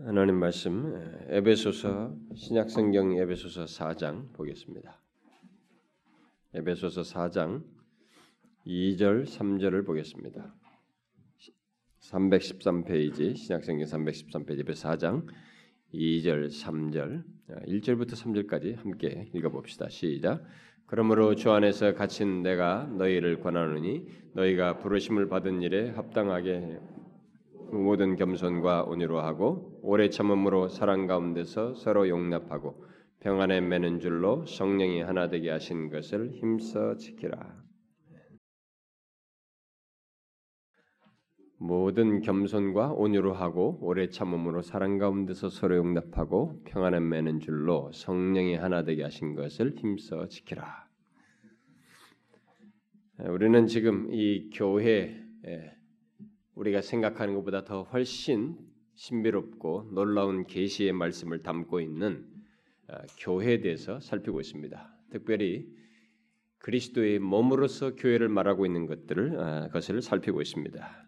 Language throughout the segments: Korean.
하나님 말씀 에베소서 신약성경 에베소서 4장 보겠습니다. 에베소서 4장 2절 3절을 보겠습니다. 313페이지 신약성경 313페이지 에베소 4장 2절 3절 1절부터 3절까지 함께 읽어봅시다. 시작. 그러므로 주 안에서 갇힌 내가 너희를 권하노니 너희가 부르심을 받은 일에 합당하게 모든 겸손과 온유로 하고 오래 참음으로 사랑 가운데서 서로 용납하고 평안에 매는 줄로 성령이 하나 되게 하신 것을 힘써 지키라. 모든 겸손과 온유로 하고 오래 참음으로 사랑 가운데서 서로 용납하고 평안에 매는 줄로 성령이 하나 되게 하신 것을 힘써 지키라. 우리는 지금 이 교회 우리가 생각하는 것보다 더 훨씬 신비롭고 놀라운 계시의 말씀을 담고 있는 어, 교회에 대해서 살피고 있습니다. 특별히 그리스도의 몸으로서 교회를 말하고 있는 것들을 어, 것을 살피고 있습니다.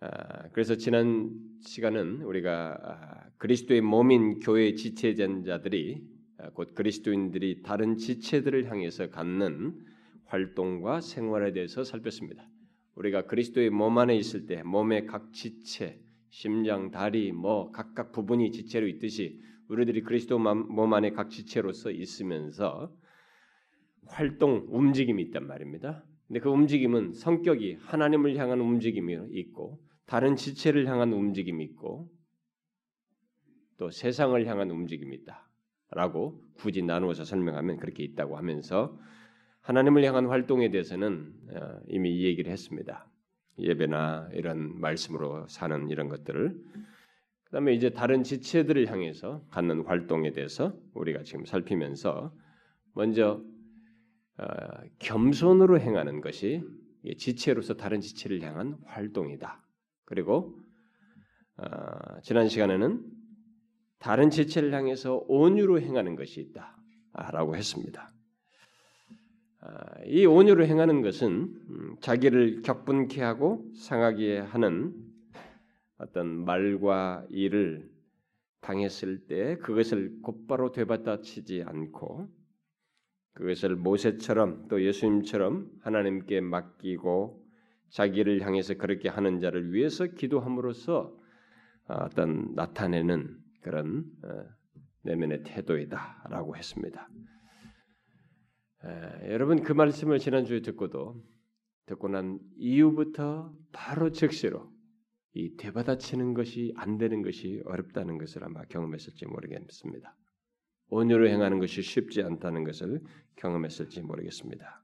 어, 그래서 지난 시간은 우리가 그리스도의 몸인 교회 지체자들이 곧 그리스도인들이 다른 지체들을 향해서 갖는 활동과 생활에 대해서 살폈습니다. 우리가 그리스도의 몸 안에 있을 때 몸의 각 지체, 심장, 다리, 뭐 각각 부분이 지체로 있듯이 우리들이 그리스도 몸 안에 각 지체로서 있으면서 활동, 움직임이 있단 말입니다. 근데 그 움직임은 성격이 하나님을 향한 움직임이 있고 다른 지체를 향한 움직임이 있고 또 세상을 향한 움직임이 있다라고 굳이 나누어서 설명하면 그렇게 있다고 하면서 하나님을 향한 활동에 대해서는 어, 이미 이 얘기를 했습니다. 예배나 이런 말씀으로 사는 이런 것들을 그다음에 이제 다른 지체들을 향해서 갖는 활동에 대해서 우리가 지금 살피면서 먼저 어, 겸손으로 행하는 것이 지체로서 다른 지체를 향한 활동이다. 그리고 어, 지난 시간에는 다른 지체를 향해서 온유로 행하는 것이 있다라고 했습니다. 아, 이 온유로 행하는 것은 음, 자기를 격분케 하고 상하게 하는 어떤 말과 일을 당했을 때 그것을 곧바로 되받아 치지 않고 그것을 모세처럼 또 예수님처럼 하나님께 맡기고 자기를 향해서 그렇게 하는 자를 위해서 기도함으로써 어떤 나타내는 그런 어, 내면의 태도이다라고 했습니다. 에, 여러분 그 말씀을 지난주에 듣고도 듣고 난 이후부터 바로 즉시로 이 되받아치는 것이 안 되는 것이 어렵다는 것을 아마 경험했을지 모르겠습니다. 온유로 행하는 것이 쉽지 않다는 것을 경험했을지 모르겠습니다.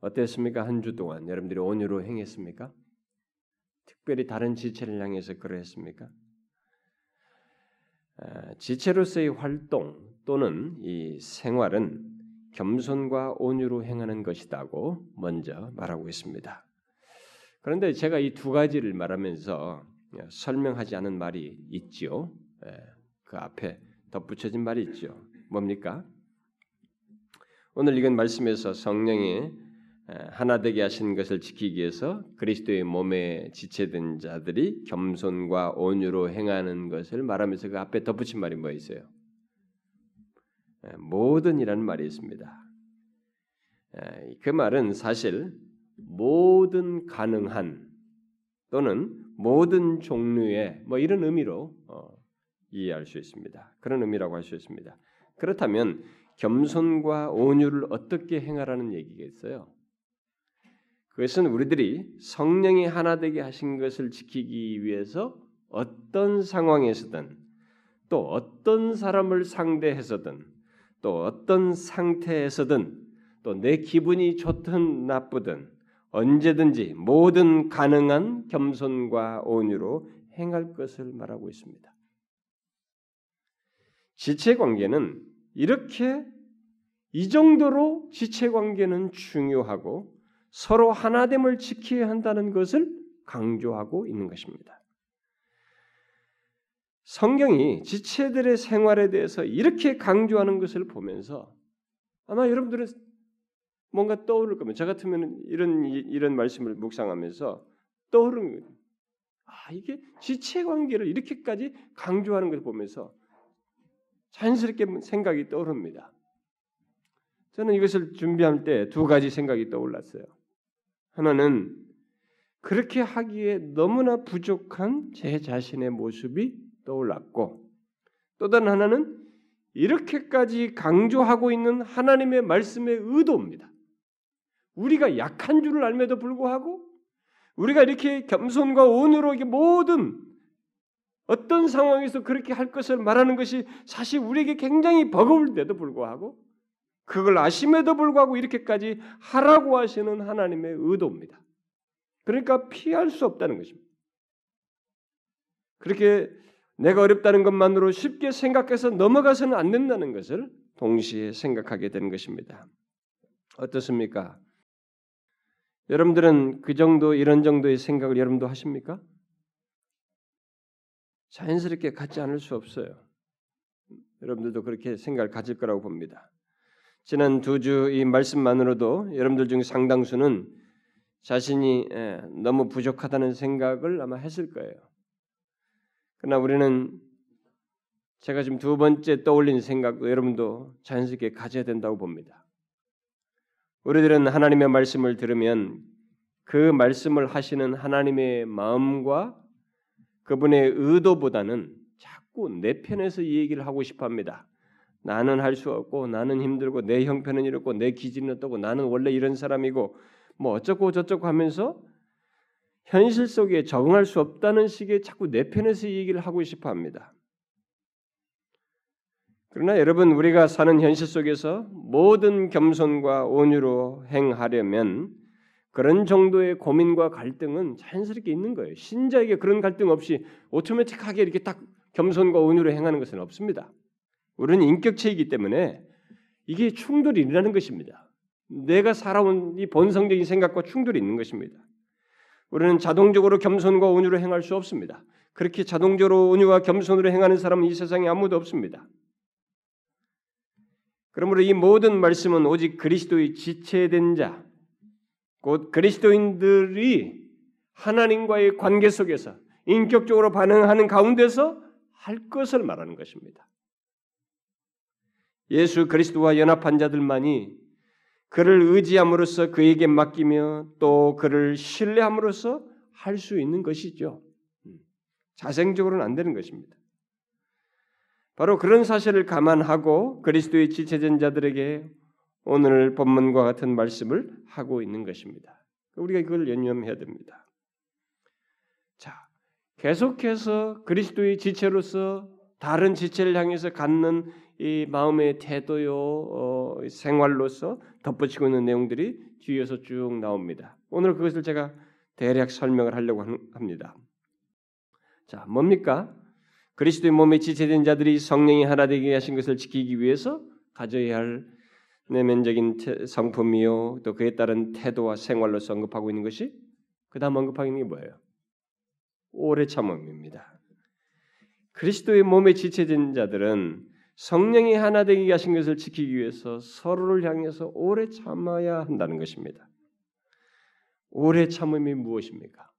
어땠습니까? 한 주 동안 여러분들이 온유로 행했습니까? 특별히 다른 지체를 향해서 그러했습니까? 지체로서의 활동 또는 이 생활은 겸손과 온유로 행하는 것이다고 먼저 말하고 있습니다. 그런데 제가 이 두 가지를 말하면서 설명하지 않은 말이 있지요. 예, 그 앞에 덧붙여진 말이 있죠. 뭡니까? 오늘 읽은 말씀에서 성령이 하나 되게 하신 것을 지키기 위해서 그리스도의 몸에 지체된 자들이 겸손과 온유로 행하는 것을 말하면서 그 앞에 덧붙인 말이 뭐 있어요? 예, 모든이라는 말이 있습니다. 예, 그 말은 사실 모든 가능한 또는 모든 종류의 뭐 이런 의미로 어, 이해할 수 있습니다. 그런 의미라고 할 수 있습니다. 그렇다면 겸손과 온유를 어떻게 행하라는 얘기겠어요? 그것은 우리들이 성령이 하나 되게 하신 것을 지키기 위해서 어떤 상황에서든 또 어떤 사람을 상대해서든 또 어떤 상태에서든 또 내 기분이 좋든 나쁘든 언제든지 모든 가능한 겸손과 온유로 행할 것을 말하고 있습니다. 지체 관계는 이렇게 이 정도로 지체 관계는 중요하고 서로 하나됨을 지켜야 한다는 것을 강조하고 있는 것입니다. 성경이 지체들의 생활에 대해서 이렇게 강조하는 것을 보면서 아마 여러분들은 뭔가 떠오를 겁니다. 저 같으면 이런 이런 말씀을 묵상하면서 떠오르는 거예요. 아, 이게 지체 관계를 이렇게까지 강조하는 것을 보면서 자연스럽게 생각이 떠오릅니다. 저는 이것을 준비할 때 두 가지 생각이 떠올랐어요. 하나는 그렇게 하기에 너무나 부족한 제 자신의 모습이 떠올랐고 또 다른 하나는 이렇게까지 강조하고 있는 하나님의 말씀의 의도입니다. 우리가 약한 줄을 알면도 불구하고 우리가 이렇게 겸손과 이게 모든 어떤 상황에서 그렇게 할 것을 말하는 것이 사실 우리에게 굉장히 버거울 때도 불구하고 그걸 아심에도 불구하고 이렇게까지 하라고 하시는 하나님의 의도입니다. 그러니까 피할 수 없다는 것입니다. 그렇게 내가 어렵다는 것만으로 쉽게 생각해서 넘어가서는 안 된다는 것을 동시에 생각하게 되는 것입니다. 어떻습니까? 여러분들은 그 정도 이런 정도의 생각을 여러분도 하십니까? 자연스럽게 갖지 않을 수 없어요. 여러분들도 그렇게 생각을 가질 거라고 봅니다. 지난 두 주 이 말씀만으로도 여러분들 중 상당수는 자신이 예, 너무 부족하다는 생각을 아마 했을 거예요. 그러나 우리는 제가 지금 두 번째 떠올린 생각도 여러분도 자연스럽게 가져야 된다고 봅니다. 우리들은 하나님의 말씀을 들으면 그 말씀을 하시는 하나님의 마음과 그분의 의도보다는 자꾸 내 편에서 이 얘기를 하고 싶어 합니다. 나는 할 수 없고 나는 힘들고 내 형편은 이렇고 내 기질은 어떻고 나는 원래 이런 사람이고 뭐 어쩌고 저쩌고 하면서 현실 속에 적응할 수 없다는 식의 자꾸 내 편에서 얘기를 하고 싶어 합니다. 그러나 여러분 우리가 사는 현실 속에서 모든 겸손과 온유로 행하려면 그런 정도의 고민과 갈등은 자연스럽게 있는 거예요. 신자에게 그런 갈등 없이 오토매틱하게 이렇게 딱 겸손과 온유로 행하는 것은 없습니다. 우리는 인격체이기 때문에 이게 충돌이 일어나는 것입니다. 내가 살아온 이 본성적인 생각과 충돌이 있는 것입니다. 우리는 자동적으로 겸손과 온유로 행할 수 없습니다. 그렇게 자동적으로 온유와 겸손으로 행하는 사람은 이 세상에 아무도 없습니다. 그러므로 이 모든 말씀은 오직 그리스도의 지체된 자, 곧 그리스도인들이 하나님과의 관계 속에서 인격적으로 반응하는 가운데서 할 것을 말하는 것입니다. 예수 그리스도와 연합한 자들만이 그를 의지함으로써 그에게 맡기며 또 그를 신뢰함으로써 할 수 있는 것이죠. 음. 자생적으로는 안 되는 것입니다. 바로 그런 사실을 감안하고 그리스도의 지체된 자들에게 오늘 본문과 같은 말씀을 하고 있는 것입니다. 우리가 이걸 연념해야 됩니다. 자, 계속해서 그리스도의 지체로서 다른 지체를 향해서 갖는 이 마음의 태도요 어, 생활로서 덧붙이고 있는 내용들이 뒤에서 쭉 나옵니다. 오늘 그것을 제가 대략 설명을 하려고 합니다. 자, 뭡니까? 그리스도의 몸에 지체된 자들이 성령이 하나 되게 하신 것을 지키기 위해서 가져야 할 내면적인 성품이요 또 그에 따른 태도와 생활로서 언급하고 있는 것이 그다음 언급하고 있는 게 뭐예요? 오래 참음입니다. 그리스도의 몸에 지체된 자들은 성령이 하나 되게 하신 것을 지키기 위해서 서로를 향해서 오래 참아야 한다는 것입니다. 오래 참음이 무엇입니까?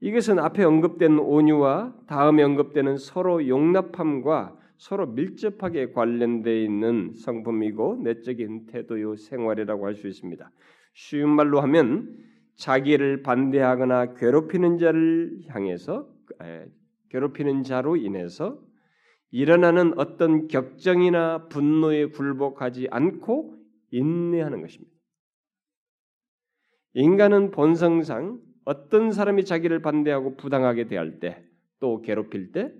이것은 앞에 언급된 온유와 다음에 언급되는 서로 용납함과 서로 밀접하게 관련되어 있는 성품이고 내적인 태도요 생활이라고 할 수 있습니다. 쉬운 말로 하면 자기를 반대하거나 괴롭히는 자를 향해서 괴롭히는 자로 인해서 일어나는 어떤 격정이나 분노에 굴복하지 않고 인내하는 것입니다. 인간은 본성상 어떤 사람이 자기를 반대하고 부당하게 대할 때, 또 괴롭힐 때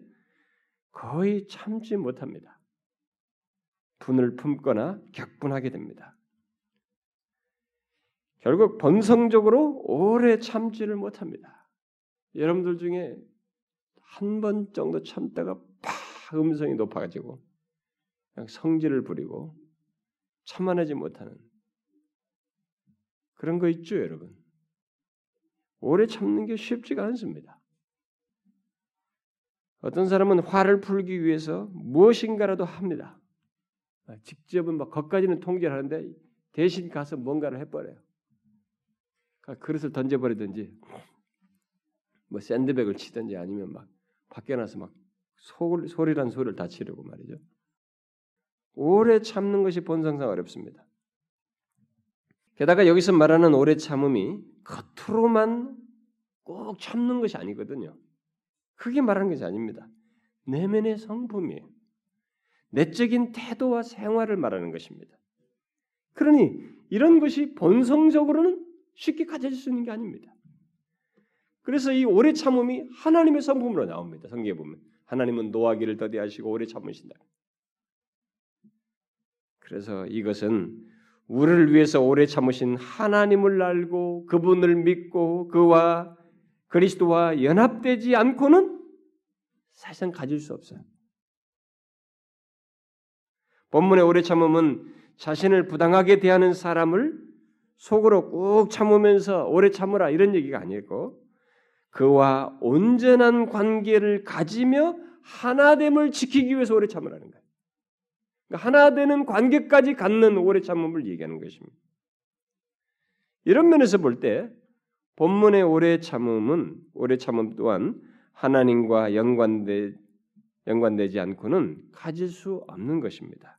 거의 참지 못합니다. 분을 품거나 격분하게 됩니다. 결국 본성적으로 오래 참지를 못합니다. 여러분들 중에 한 번 정도 참다가 팍 음성이 높아가지고 성질을 부리고 참아내지 못하는 그런 거 있죠, 여러분. 오래 참는 게 쉽지가 않습니다. 어떤 사람은 화를 풀기 위해서 무엇인가라도 합니다. 직접은 막 거기까지는 통제를 하는데 대신 가서 뭔가를 해버려요. 그러니까 그릇을 던져버리든지 뭐 샌드백을 치든지 아니면 막 밖에 나서 막 소, 소리란 소리를 다 치려고 말이죠. 오래 참는 것이 본성상 어렵습니다. 게다가 여기서 말하는 오래 참음이 겉으로만 꼭 참는 것이 아니거든요. 크게 말하는 것이 아닙니다. 내면의 성품이에요. 내적인 태도와 생활을 말하는 것입니다. 그러니 이런 것이 본성적으로는 쉽게 가져질 수 있는 게 아닙니다. 그래서 이 오래 참음이 하나님의 성품으로 나옵니다. 성경에 보면 하나님은 노하기를 더디하시고 오래 참으신다. 그래서 이것은 우리를 위해서 오래 참으신 하나님을 알고 그분을 믿고 그와 그리스도와 연합되지 않고는 사실상 가질 수 없어요. 본문의 오래 참음은 자신을 부당하게 대하는 사람을 속으로 꾹 참으면서 오래 참으라 이런 얘기가 아니고 그와 온전한 관계를 가지며 하나됨을 지키기 위해서 오래 참으라는 거예요. 그러니까 하나 되는 관계까지 갖는 오래 참음을 얘기하는 것입니다. 이런 면에서 볼 때 본문의 오래 참음은 오래 참음 또한 하나님과 연관되 연관되지 않고는 가질 수 없는 것입니다.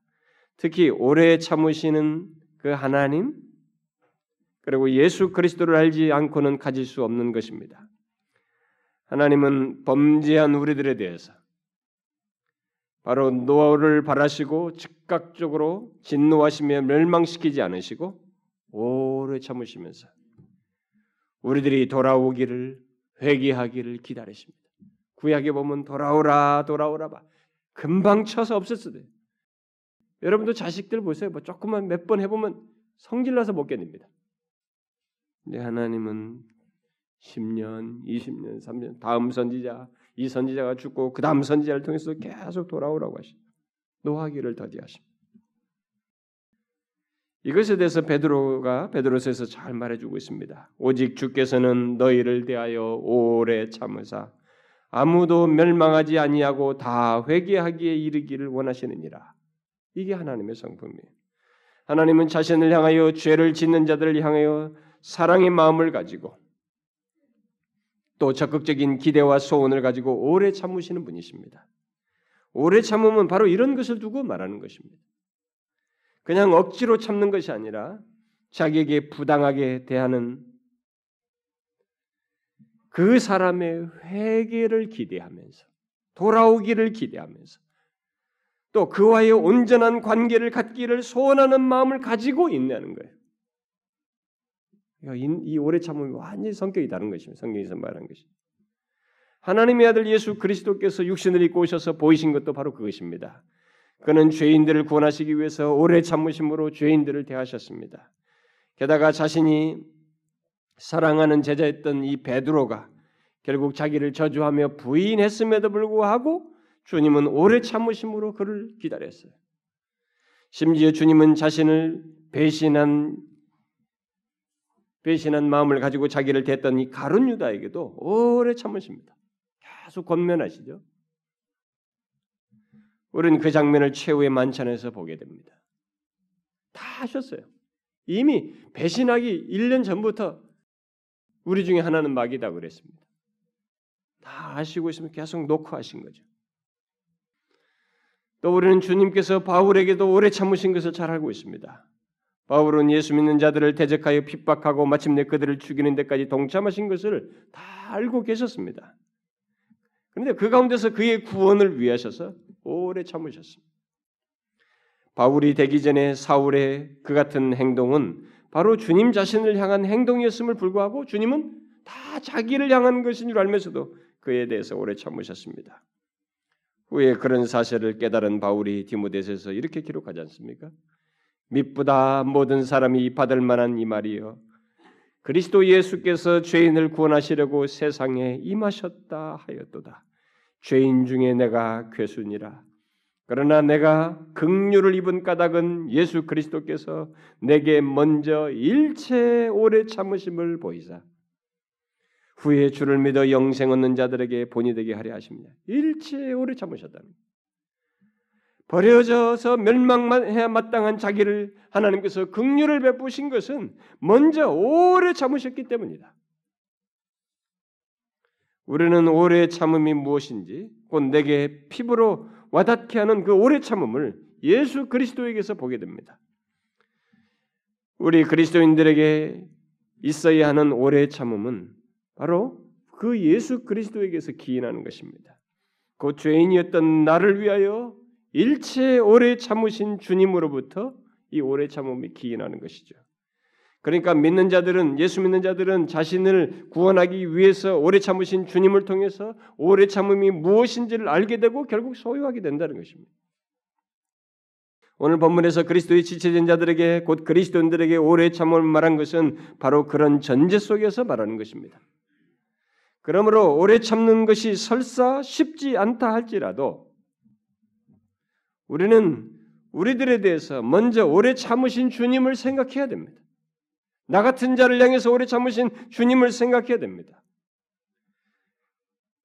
특히 오래 참으시는 그 하나님 그리고 예수 그리스도를 알지 않고는 가질 수 없는 것입니다. 하나님은 범죄한 우리들에 대해서 바로 노아를 바라시고 즉각적으로 진노하시며 멸망시키지 않으시고 오래 참으시면서 우리들이 돌아오기를 회개하기를 기다리십니다. 구약에 보면 돌아오라 돌아오라 봐. 금방 쳐서 없었어요. 여러분도 자식들 보세요. 뭐 조금만 몇 번 해보면 성질나서 못 견딥니다. 근데 하나님은 10년, 20년, 3년 다음 선지자 이 선지자가 죽고 그 다음 선지자를 통해서 계속 돌아오라고 하십니다. 노하기를 더디하십니다. 이것에 대해서 베드로가 베드로서에서 잘 말해주고 있습니다. 오직 주께서는 너희를 대하여 오래 참으사 아무도 멸망하지 아니하고 다 회개하기에 이르기를 원하시느니라. 이게 하나님의 성품이에요. 하나님은 자신을 향하여 죄를 짓는 자들을 향하여 사랑의 마음을 가지고 또 적극적인 기대와 소원을 가지고 오래 참으시는 분이십니다. 오래 참으면 바로 이런 것을 두고 말하는 것입니다. 그냥 억지로 참는 것이 아니라 자기에게 부당하게 대하는 그 사람의 회개를 기대하면서 돌아오기를 기대하면서 또 그와의 온전한 관계를 갖기를 소원하는 마음을 가지고 있는 거예요. 이 오래 참음이 완전히 성격이 다른 것입니다. 성경에서 말한 것이. 하나님의 아들 예수 그리스도께서 육신을 입고 오셔서 보이신 것도 바로 그것입니다. 그는 죄인들을 구원하시기 위해서 오래 참으심으로 죄인들을 대하셨습니다. 게다가 자신이 사랑하는 제자였던 이 베드로가 결국 자기를 저주하며 부인했음에도 불구하고 주님은 오래 참으심으로 그를 기다렸어요. 심지어 주님은 자신을 배신한 배신한 마음을 가지고 자기를 대했던 이 가룟 유다에게도 오래 참으십니다. 계속 권면하시죠. 우리는 그 장면을 최후의 만찬에서 보게 됩니다. 다 하셨어요. 이미 배신하기 1년 전부터 우리 중에 하나는 마귀다 그랬습니다. 다 하시고 있으면 계속 놓고 하신 거죠. 또 우리는 주님께서 바울에게도 오래 참으신 것을 잘 알고 있습니다. 바울은 예수 믿는 자들을 대적하여 핍박하고 마침내 그들을 죽이는 데까지 동참하신 것을 다 알고 계셨습니다. 그런데 그 가운데서 그의 구원을 위하셔서 오래 참으셨습니다. 바울이 되기 전에 사울의 그 같은 행동은 바로 주님 자신을 향한 행동이었음을 불구하고 주님은 다 자기를 향한 것인 줄 알면서도 그에 대해서 오래 참으셨습니다. 후에 그런 사실을 깨달은 바울이 디모데서에서 이렇게 기록하지 않습니까? 미쁘다 모든 사람이 받을 만한 이 말이요. 그리스도 예수께서 죄인을 구원하시려고 세상에 임하셨다 하였도다. 죄인 중에 내가 괴순이라. 그러나 내가 극류를 입은 까닭은 예수 그리스도께서 내게 먼저 일체 오래 참으심을 보이사 후에 주를 믿어 영생 얻는 자들에게 본이 되게 하려 하십니다. 일체 오래 참으셨다는 버려져서 멸망해야 마땅한 자기를 하나님께서 긍휼을 베푸신 것은 먼저 오래 참으셨기 때문이다. 우리는 오래 참음이 무엇인지 곧 내게 피부로 와닿게 하는 그 오래 참음을 예수 그리스도에게서 보게 됩니다. 우리 그리스도인들에게 있어야 하는 오래 참음은 바로 그 예수 그리스도에게서 기인하는 것입니다. 그 죄인이었던 나를 위하여 일체 오래 참으신 주님으로부터 이 오래 참음이 기인하는 것이죠. 그러니까 믿는 자들은 예수 믿는 자들은 자신을 구원하기 위해서 오래 참으신 주님을 통해서 오래 참음이 무엇인지를 알게 되고 결국 소유하게 된다는 것입니다. 오늘 본문에서 그리스도의 지체된 자들에게 곧 그리스도인들에게 오래 참음을 말한 것은 바로 그런 전제 속에서 말하는 것입니다. 그러므로 오래 참는 것이 설사 쉽지 않다 할지라도 우리는 우리들에 대해서 먼저 오래 참으신 주님을 생각해야 됩니다. 나 같은 자를 향해서 오래 참으신 주님을 생각해야 됩니다.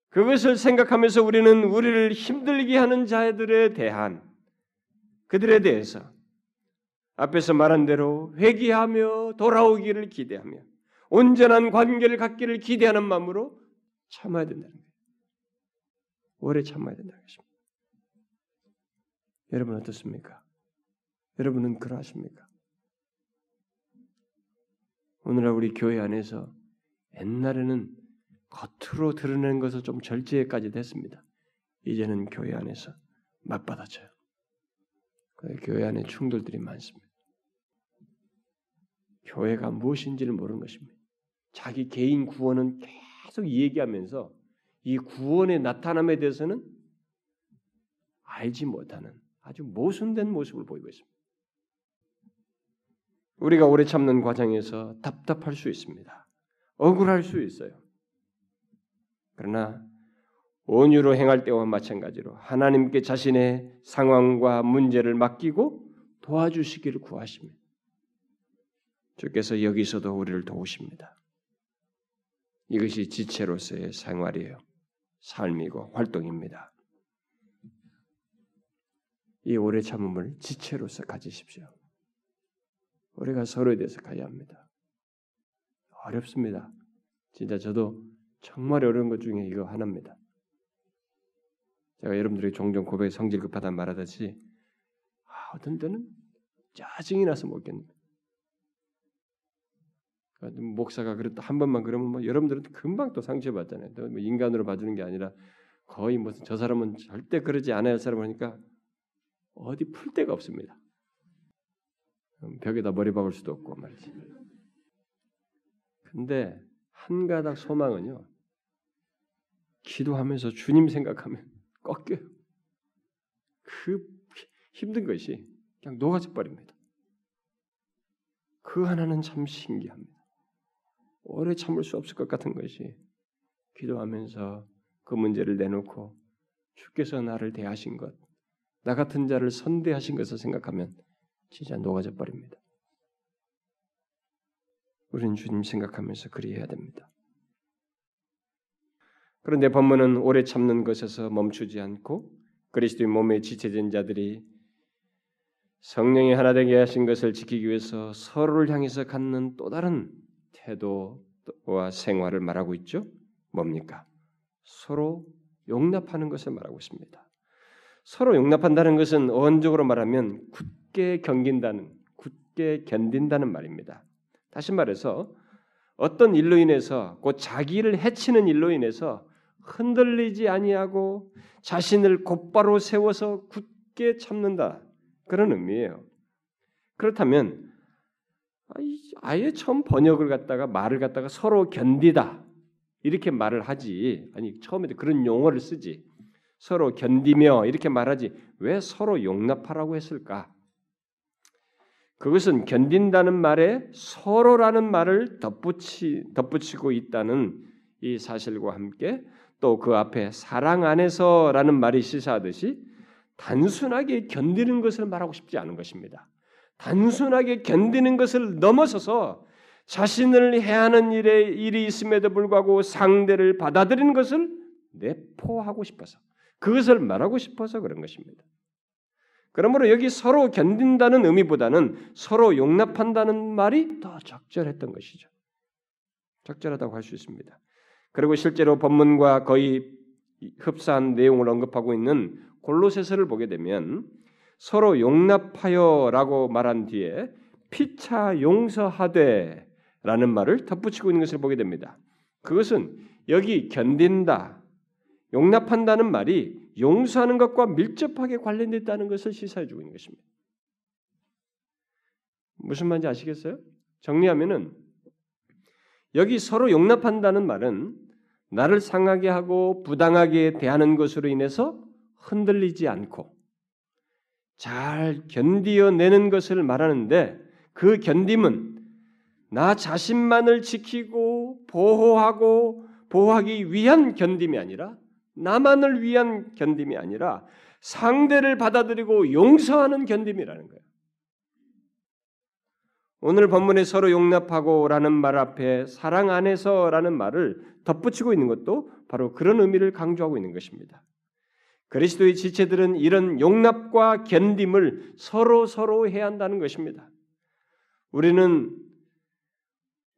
그것을 생각하면서 우리는 우리를 힘들게 하는 자들에 대한 그들에 대해서 앞에서 말한 대로 회개하며 돌아오기를 기대하며 온전한 관계를 갖기를 기대하는 마음으로 참아야 된다는 거예요. 오래 참아야 된다는 것입니다. 여러분 어떻습니까? 여러분은 그러하십니까? 오늘날 우리 교회 안에서 옛날에는 겉으로 드러내는 것을 좀 절제까지 됐습니다. 이제는 교회 안에서 맞받아져요. 교회 안에 충돌들이 많습니다. 교회가 무엇인지를 모르는 것입니다. 자기 개인 구원은 계속 얘기하면서 이 구원의 나타남에 대해서는 알지 못하는 아주 모순된 모습을 보이고 있습니다. 우리가 오래 참는 과정에서 답답할 수 있습니다. 억울할 수 있어요. 그러나 온유로 행할 때와 마찬가지로 하나님께 자신의 상황과 문제를 맡기고 도와주시기를 구하십니다. 주께서 여기서도 우리를 도우십니다. 이것이 지체로서의 생활이에요. 삶이고 활동입니다. 이 오래 참음을 지체로서 가지십시오. 우리가 서로에 대해서 가야 합니다. 어렵습니다. 진짜 저도 정말 어려운 것 중에 이거 하나입니다. 제가 여러분들이 종종 고백 성질 급하다 말하듯이 아, 어떤 때는 짜증이 나서 못겠는다. 그러니까 목사가 그랬다 한 번만 그러면 뭐 여러분들은 금방 또 상처 받잖아요. 또뭐 인간으로 봐주는 게 아니라 거의 무슨 저 사람은 절대 그러지 않아야 할 사람 하니까 어디 풀 데가 없습니다. 벽에다 머리 박을 수도 없고 말이지. 근데 한 가닥 소망은요. 기도하면서 주님 생각하면 꺾여요. 그 힘든 것이 그냥 녹아져 버립니다. 그 하나는 참 신기합니다. 오래 참을 수 없을 것 같은 것이 기도하면서 그 문제를 내놓고 주께서 나를 대하신 것, 나 같은 자를 선대하신 것을 생각하면 진짜 녹아져 버립니다. 우리는 주님 생각하면서 그리해야 됩니다. 그런데 본문은 오래 참는 것에서 멈추지 않고 그리스도의 몸에 지체된 자들이 성령이 하나 되게 하신 것을 지키기 위해서 서로를 향해서 갖는 또 다른 태도와 생활을 말하고 있죠. 뭡니까? 서로 용납하는 것을 말하고 있습니다. 서로 용납한다는 것은 어원적으로 말하면 굳게 견긴다는, 굳게 견딘다는 말입니다. 다시 말해서 어떤 일로 인해서 곧 자기를 해치는 일로 인해서 흔들리지 아니하고 자신을 곧바로 세워서 굳게 참는다 그런 의미예요. 그렇다면 아예 처음 번역을 갖다가 말을 갖다가 서로 견디다 이렇게 말을 하지 아니 처음에 그런 용어를 쓰지 서로 견디며 이렇게 말하지 왜 서로 용납하라고 했을까? 그것은 견딘다는 말에 서로라는 말을 덧붙이 덧붙이고 있다는 이 사실과 함께 또 그 앞에 사랑 안에서라는 말이 시사하듯이 단순하게 견디는 것을 말하고 싶지 않은 것입니다. 단순하게 견디는 것을 넘어서서 자신을 해하는 일에 일이 있음에도 불구하고 상대를 받아들이는 것을 내포하고 싶어서 그것을 말하고 싶어서 그런 것입니다. 그러므로 여기 서로 견딘다는 의미보다는 서로 용납한다는 말이 더 적절했던 것이죠. 적절하다고 할 수 있습니다. 그리고 실제로 본문과 거의 흡사한 내용을 언급하고 있는 골로새서를 보게 되면 서로 용납하여라고 말한 뒤에 피차 용서하되라는 말을 덧붙이고 있는 것을 보게 됩니다. 그것은 여기 견딘다, 용납한다는 말이 용서하는 것과 밀접하게 관련되어 있다는 것을 시사해 주고 있는 것입니다. 무슨 말인지 아시겠어요? 정리하면은 여기 서로 용납한다는 말은 나를 상하게 하고 부당하게 대하는 것으로 인해서 흔들리지 않고 잘 견디어내는 것을 말하는데 그 견딤은 나 자신만을 지키고 보호하고 보호하기 위한 견딤이 아니라 나만을 위한 견딤이 아니라 상대를 받아들이고 용서하는 견딤이라는 거예요. 오늘 본문에 서로 용납하고라는 말 앞에 사랑 안에서라는 말을 덧붙이고 있는 것도 바로 그런 의미를 강조하고 있는 것입니다. 그리스도의 지체들은 이런 용납과 견딤을 서로 서로 해야 한다는 것입니다. 우리는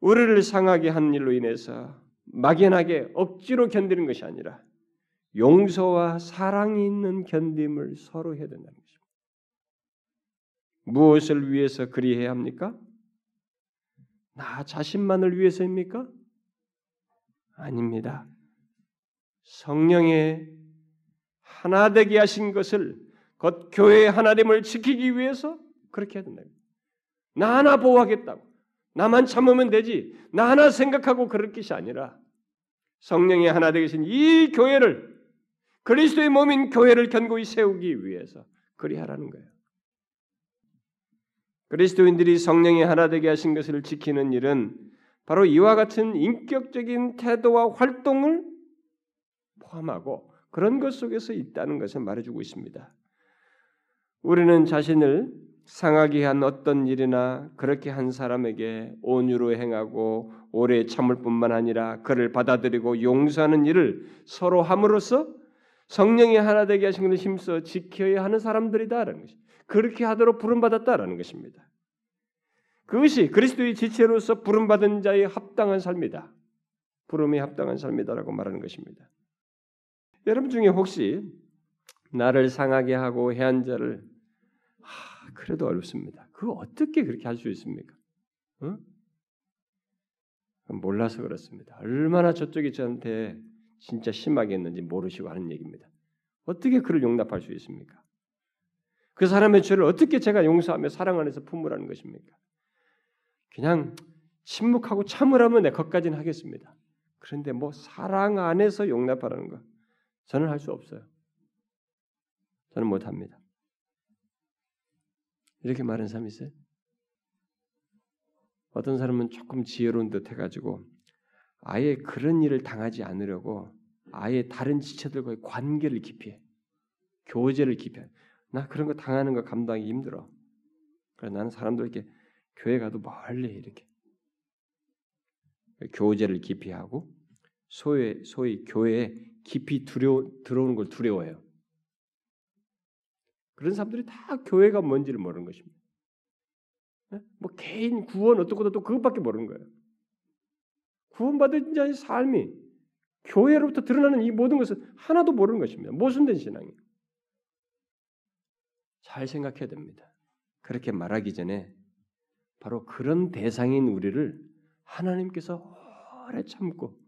우리를 상하게 한 일로 인해서 막연하게 억지로 견디는 것이 아니라 용서와 사랑이 있는 견딤을 서로 해야 된다는 것입니다. 무엇을 위해서 그리해야 합니까? 나 자신만을 위해서입니까? 아닙니다. 성령의 하나 되게 하신 것을 곧 교회의 하나됨을 지키기 위해서 그렇게 해야 된다. 나 하나 보호하겠다고. 나만 참으면 되지. 나 하나 생각하고 그럴 것이 아니라 성령의 하나 되신 이 교회를 그리스도의 몸인 교회를 견고히 세우기 위해서 그리하라는 거예요. 그리스도인들이 성령의 하나 되게 하신 것을 지키는 일은 바로 이와 같은 인격적인 태도와 활동을 포함하고 그런 것 속에서 있다는 것을 말해주고 있습니다. 우리는 자신을 상하게 한 어떤 일이나 그렇게 한 사람에게 온유로 행하고 오래 참을 뿐만 아니라 그를 받아들이고 용서하는 일을 서로 함으로써 성령이 하나 되게 하신 것을 힘써 지켜야 하는 사람들이다라는 것이 그렇게 하도록 부름받았다라는 것입니다. 그것이 그리스도의 지체로서 부름받은 자의 합당한 삶이다. 부름에 합당한 삶이다라고 말하는 것입니다. 여러분 중에 혹시 나를 상하게 하고 해한 자를 하, 그래도 어렵습니다. 그거 어떻게 그렇게 할 수 있습니까? 어? 몰라서 그렇습니다. 얼마나 저쪽이 저한테 진짜 심하게 했는지 모르시고 하는 얘기입니다. 어떻게 그를 용납할 수 있습니까? 그 사람의 죄를 어떻게 제가 용서하며 사랑 안에서 품으라는 것입니까? 그냥 침묵하고 참으라면 내 것까지는 하겠습니다. 그런데 뭐 사랑 안에서 용납하라는 거 저는 할 수 없어요. 저는 못 합니다. 이렇게 말하는 사람이 있어요? 어떤 사람은 조금 지혜로운 듯 해가지고 아예 그런 일을 당하지 않으려고 아예 다른 지체들과의 관계를 기피해. 교제를 기피해. 나 그런 거 당하는 거 감당하기 힘들어. 그래 나는 사람들에게 교회 가도 멀리 이렇게 교제를 기피하고 소위 소위 교회에 깊이 두려 들어오는 걸 두려워해요. 그런 사람들이 다 교회가 뭔지를 모르는 것입니다. 네? 뭐 개인 구원 어떻고 또 그것밖에 모르는 거예요. 구원받은 자의 삶이 교회로부터 드러나는 이 모든 것을 하나도 모르는 것입니다. 모순된 신앙이. 잘 생각해야 됩니다. 그렇게 말하기 전에 바로 그런 대상인 우리를 하나님께서 오래 참고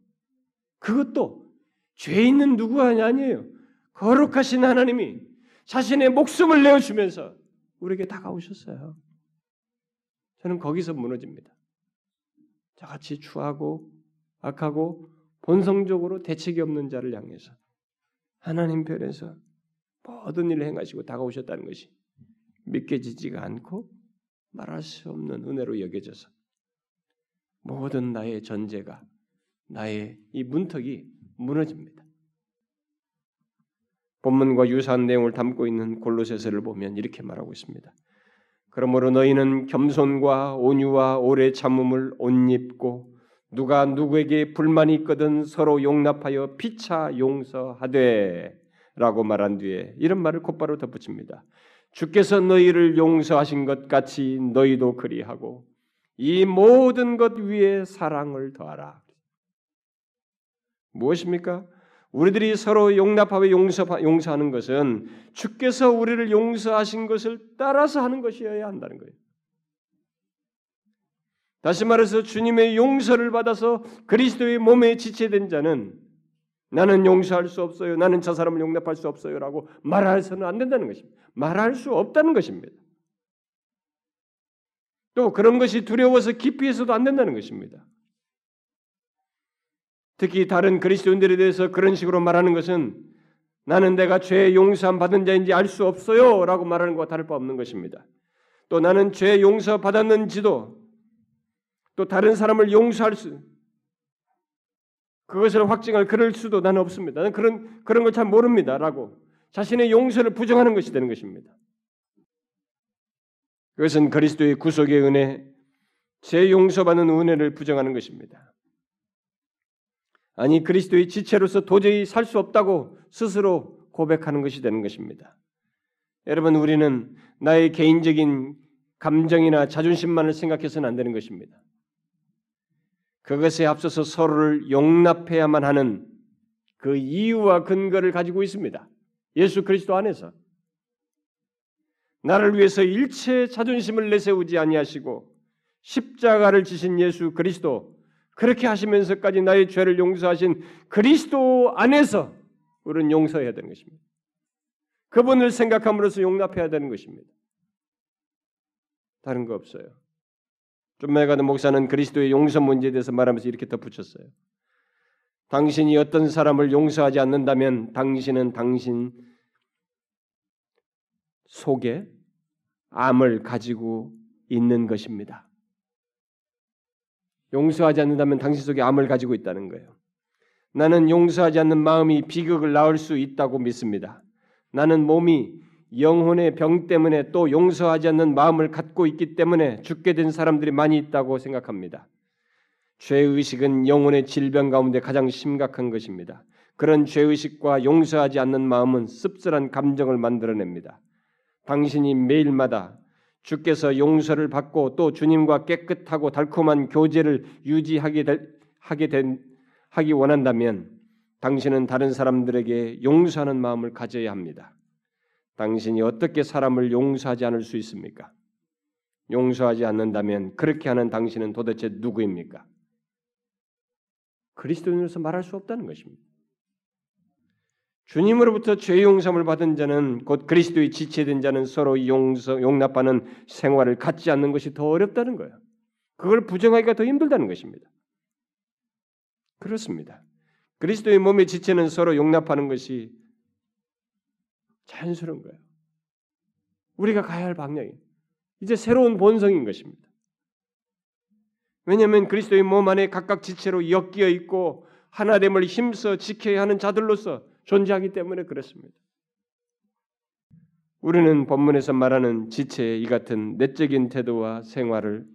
그것도 죄 있는 누구가 아니에요. 거룩하신 하나님이 자신의 목숨을 내어주면서 우리에게 다가오셨어요. 저는 거기서 무너집니다. 저같이 추하고 악하고 본성적으로 대책이 없는 자를 향해서 하나님 편에서 모든 일을 행하시고 다가오셨다는 것이 믿겨지지가 않고 말할 수 없는 은혜로 여겨져서 모든 나의 전제가 나의 이 문턱이 무너집니다. 본문과 유사한 내용을 담고 있는 골로새서를 보면 이렇게 말하고 있습니다. 그러므로 너희는 겸손과 온유와 오래 참음을 옷 입고 누가 누구에게 불만이 있거든 서로 용납하여 피차 용서하되 라고 말한 뒤에 이런 말을 곧바로 덧붙입니다. 주께서 너희를 용서하신 것 같이 너희도 그리하고 이 모든 것 위에 사랑을 더하라. 무엇입니까? 우리들이 서로 용납하고 용서, 용서하는 것은 주께서 우리를 용서하신 것을 따라서 하는 것이어야 한다는 거예요. 다시 말해서 주님의 용서를 받아서 그리스도의 몸에 지체된 자는 나는 용서할 수 없어요. 나는 저 사람을 용납할 수 없어요 라고 말해서는 안 된다는 것입니다. 말할 수 없다는 것입니다. 또 그런 것이 두려워서 기피해서도 안 된다는 것입니다. 특히 다른 그리스도인들에 대해서 그런 식으로 말하는 것은 나는 내가 죄 용서함 받은 자인지 알 수 없어요 라고 말하는 것과 다를 바 없는 것입니다. 또 나는 죄 용서 받았는지도 또 다른 사람을 용서할 수 그것을 확증할 그럴 수도 나는 없습니다. 나는 그런 그런 걸 잘 모릅니다라고 자신의 용서를 부정하는 것이 되는 것입니다. 그것은 그리스도의 구속의 은혜, 제 용서받는 은혜를 부정하는 것입니다. 아니 그리스도의 지체로서 도저히 살 수 없다고 스스로 고백하는 것이 되는 것입니다. 여러분 우리는 나의 개인적인 감정이나 자존심만을 생각해서는 안 되는 것입니다. 그것에 앞서서 서로를 용납해야만 하는 그 이유와 근거를 가지고 있습니다. 예수 그리스도 안에서 나를 위해서 일체 자존심을 내세우지 아니하시고 십자가를 지신 예수 그리스도 그렇게 하시면서까지 나의 죄를 용서하신 그리스도 안에서 우리는 용서해야 되는 것입니다. 그분을 생각함으로써 용납해야 되는 것입니다. 다른 거 없어요. 좀메가드 목사는 그리스도의 용서 문제에 대해서 말하면서 이렇게 덧붙였어요. 당신이 어떤 사람을 용서하지 않는다면 당신은 당신 속에 암을 가지고 있는 것입니다. 용서하지 않는다면 당신 속에 암을 가지고 있다는 거예요. 나는 용서하지 않는 마음이 비극을 낳을 수 있다고 믿습니다. 나는 몸이 영혼의 병 때문에 또 용서하지 않는 마음을 갖고 있기 때문에 죽게 된 사람들이 많이 있다고 생각합니다. 죄의식은 영혼의 질병 가운데 가장 심각한 것입니다. 그런 죄의식과 용서하지 않는 마음은 씁쓸한 감정을 만들어냅니다. 당신이 매일마다 주께서 용서를 받고 또 주님과 깨끗하고 달콤한 교제를 유지하게 될, 하게 된, 하기 원한다면 당신은 다른 사람들에게 용서하는 마음을 가져야 합니다. 당신이 어떻게 사람을 용서하지 않을 수 있습니까? 용서하지 않는다면 그렇게 하는 당신은 도대체 누구입니까? 그리스도인으로서 말할 수 없다는 것입니다. 주님으로부터 죄 용서를 받은 자는 곧 그리스도의 지체된 자는 서로 용서 용납하는 생활을 갖지 않는 것이 더 어렵다는 거예요. 그걸 부정하기가 더 힘들다는 것입니다. 그렇습니다. 그리스도의 몸의 지체는 서로 용납하는 것이 자연스러운 거예요. 우리가 가야 할 방향이 이제 새로운 본성인 것입니다. 왜냐하면 그리스도의 몸 안에 각각 지체로 엮여 있고 하나됨을 힘써 지켜야 하는 자들로서 존재하기 때문에 그렇습니다. 우리는 본문에서 말하는 지체의 이 같은 내적인 태도와 생활을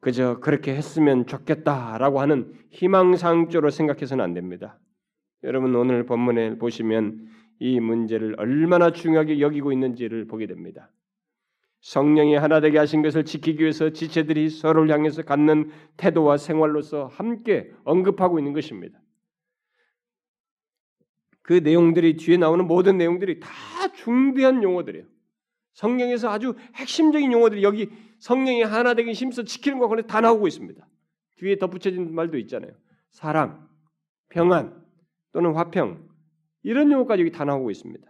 그저 그렇게 했으면 좋겠다라고 하는 희망상조로 생각해서는 안 됩니다. 여러분 오늘 본문에 보시면 이 문제를 얼마나 중요하게 여기고 있는지를 보게 됩니다. 성령이 하나 되게 하신 것을 지키기 위해서 지체들이 서로를 향해서 갖는 태도와 생활로서 함께 언급하고 있는 것입니다. 그 내용들이 뒤에 나오는 모든 내용들이 다 중대한 용어들이에요. 성경에서 아주 핵심적인 용어들이 여기 성령이 하나 되기 힘써 지키는 것과 다 나오고 있습니다. 뒤에 덧붙여진 말도 있잖아요. 사랑, 평안 또는 화평 이런 용어까지 여기 다 나오고 있습니다.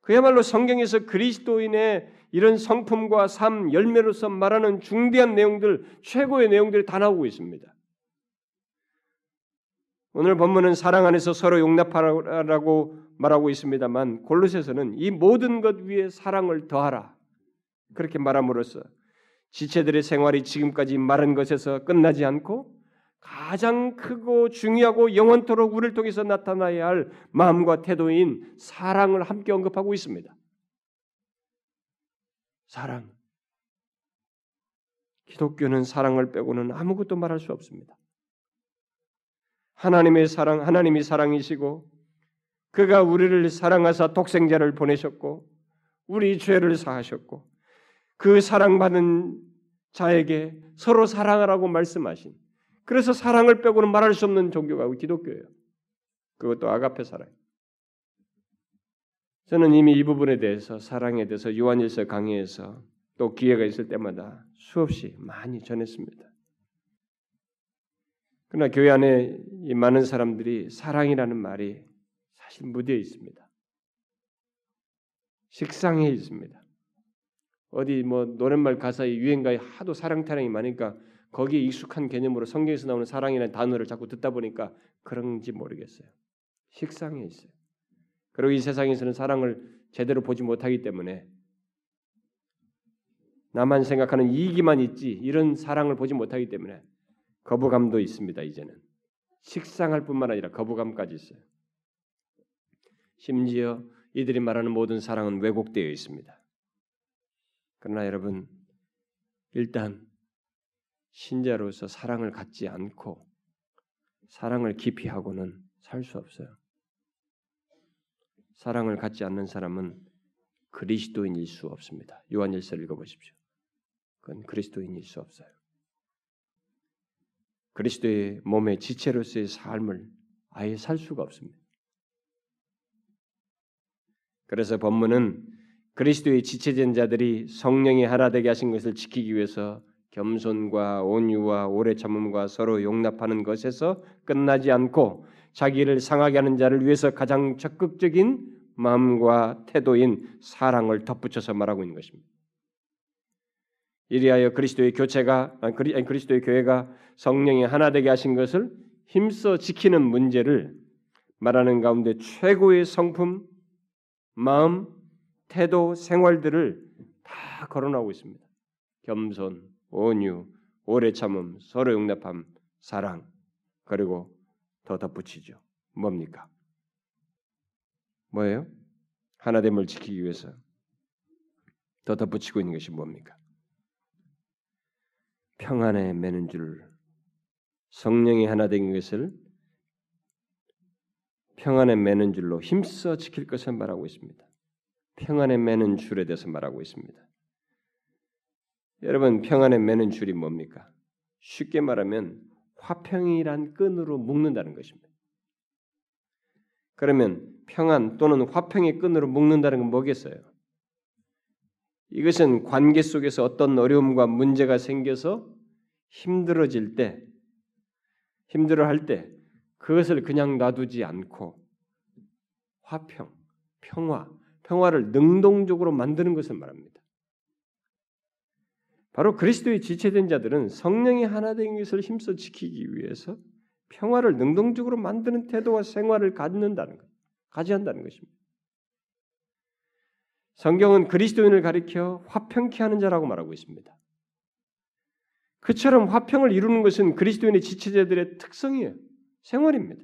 그야말로 성경에서 그리스도인의 이런 성품과 삶 열매로서 말하는 중대한 내용들, 최고의 내용들이 다 나오고 있습니다. 오늘 본문은 사랑 안에서 서로 용납하라고 말하고 있습니다만 골로새서는 이 모든 것 위에 사랑을 더하라 그렇게 말함으로써 지체들의 생활이 지금까지 말한 것에서 끝나지 않고 가장 크고 중요하고 영원토록 우리를 통해서 나타나야 할 마음과 태도인 사랑을 함께 언급하고 있습니다. 사랑. 기독교는 사랑을 빼고는 아무것도 말할 수 없습니다. 하나님의 사랑, 하나님이 사랑이시고 그가 우리를 사랑하사 독생자를 보내셨고 우리 죄를 사하셨고 그 사랑받은 자에게 서로 사랑하라고 말씀하신 그래서 사랑을 빼고는 말할 수 없는 종교가 기독교예요. 그것도 아가페 사랑. 저는 이미 이 부분에 대해서 사랑에 대해서 요한일서 강의에서 또 기회가 있을 때마다 수없이 많이 전했습니다. 그러나 교회 안에 이 많은 사람들이 사랑이라는 말이 사실 무디어 있습니다. 식상해 있습니다. 어디 뭐 노랫말 가사에 유행가에 하도 사랑 타령이 많으니까 거기에 익숙한 개념으로 성경에서 나오는 사랑이라는 단어를 자꾸 듣다 보니까 그런지 모르겠어요. 식상해 있어요. 그리고 이 세상에서는 사랑을 제대로 보지 못하기 때문에 나만 생각하는 이익이만 있지 이런 사랑을 보지 못하기 때문에 거부감도 있습니다. 이제는 식상할 뿐만 아니라 거부감까지 있어요. 심지어 이들이 말하는 모든 사랑은 왜곡되어 있습니다. 그러나 여러분 일단 신자로서 사랑을 갖지 않고 사랑을 깊이 하고는 살 수 없어요. 사랑을 갖지 않는 사람은 그리스도인일 수 없습니다. 요한일서를 읽어보십시오. 그건 그리스도인일 수 없어요. 그리스도의 몸의 지체로서의 삶을 아예 살 수가 없습니다. 그래서 본문은 그리스도의 지체된 자들이 성령이 하나 되게 하신 것을 지키기 위해서 겸손과 온유와 오래 참음과 서로 용납하는 것에서 끝나지 않고 자기를 상하게 하는 자를 위해서 가장 적극적인 마음과 태도인 사랑을 덧붙여서 말하고 있는 것입니다. 이리하여 그리스도의 교체가 아니 그리스도의 교회가 성령이 하나 되게 하신 것을 힘써 지키는 문제를 말하는 가운데 최고의 성품, 마음, 태도, 생활들을 다 거론하고 있습니다. 겸손, 온유, 오래 참음, 서로 용납함, 사랑, 그리고 더 덧붙이죠. 뭡니까? 뭐예요? 하나됨을 지키기 위해서 더 덧붙이고 있는 것이 뭡니까? 평안에 매는 줄 성령이 하나 된 것을 평안에 매는 줄로 힘써 지킬 것을 말하고 있습니다. 평안에 매는 줄에 대해서 말하고 있습니다. 여러분 평안에 매는 줄이 뭡니까? 쉽게 말하면 화평이란 끈으로 묶는다는 것입니다. 그러면 평안 또는 화평의 끈으로 묶는다는 건 뭐겠어요? 이것은 관계 속에서 어떤 어려움과 문제가 생겨서 힘들어질 때, 힘들어할 때 그것을 그냥 놔두지 않고 화평, 평화, 평화를 능동적으로 만드는 것을 말합니다. 바로 그리스도의 지체된 자들은 성령이 하나 된 것을 힘써 지키기 위해서 평화를 능동적으로 만드는 태도와 생활을 갖는다는 것, 가지한다는 것입니다. 성경은 그리스도인을 가리켜 화평케 하는 자라고 말하고 있습니다. 그처럼 화평을 이루는 것은 그리스도인의 지체자들의 특성이에요. 생활입니다.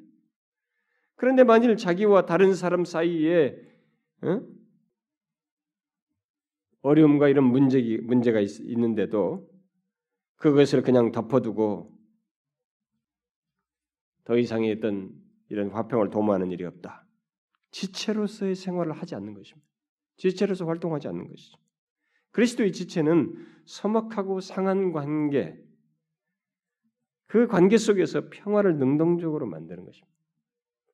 그런데 만일 자기와 다른 사람 사이에 어? 어려움과 이런 문제, 문제가 있, 있는데도 그것을 그냥 덮어두고 더 이상의 어떤 이런 화평을 도모하는 일이 없다. 지체로서의 생활을 하지 않는 것입니다. 지체로서 활동하지 않는 것이죠. 그리스도의 지체는 서먹하고 상한 관계, 그 관계 속에서 평화를 능동적으로 만드는 것입니다.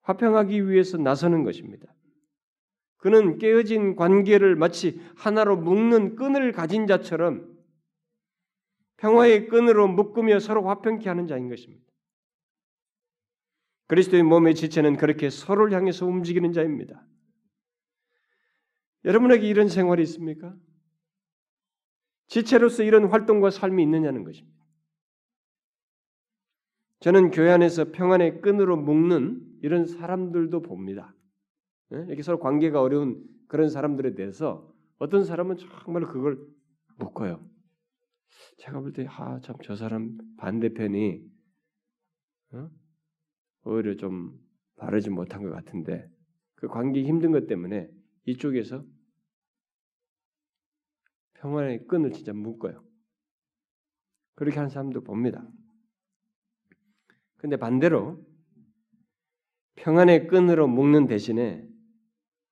화평하기 위해서 나서는 것입니다. 그는 깨어진 관계를 마치 하나로 묶는 끈을 가진 자처럼 평화의 끈으로 묶으며 서로 화평케 하는 자인 것입니다. 그리스도의 몸의 지체는 그렇게 서로를 향해서 움직이는 자입니다. 여러분에게 이런 생활이 있습니까? 지체로서 이런 활동과 삶이 있느냐는 것입니다. 저는 교회 안에서 평안의 끈으로 묶는 이런 사람들도 봅니다. 예? 이렇게 서로 관계가 어려운 그런 사람들에 대해서 어떤 사람은 정말 그걸 묶어요. 제가 볼 때, 아, 참, 저 사람 반대편이, 어? 오히려 좀 바르지 못한 것 같은데, 그 관계 힘든 것 때문에 이쪽에서 평안의 끈을 진짜 묶어요. 그렇게 하는 사람도 봅니다. 근데 반대로 평안의 끈으로 묶는 대신에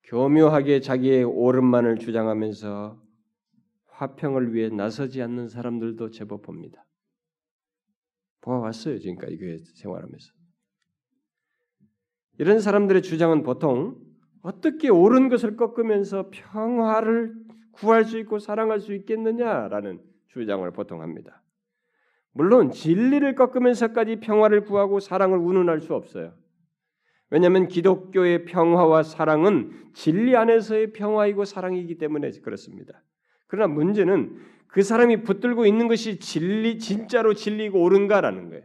교묘하게 자기의 옳은만을 주장하면서 화평을 위해 나서지 않는 사람들도 제법 봅니다. 보아왔어요. 지금까지 교회 생활하면서. 이런 사람들의 주장은 보통 어떻게 옳은 것을 꺾으면서 평화를 구할 수 있고 사랑할 수 있겠느냐라는 주장을 보통 합니다. 물론 진리를 꺾으면서까지 평화를 구하고 사랑을 운운할 수 없어요. 왜냐하면 기독교의 평화와 사랑은 진리 안에서의 평화이고 사랑이기 때문에 그렇습니다. 그러나 문제는 그 사람이 붙들고 있는 것이 진리 진짜로 진리고 옳은가라는 거예요.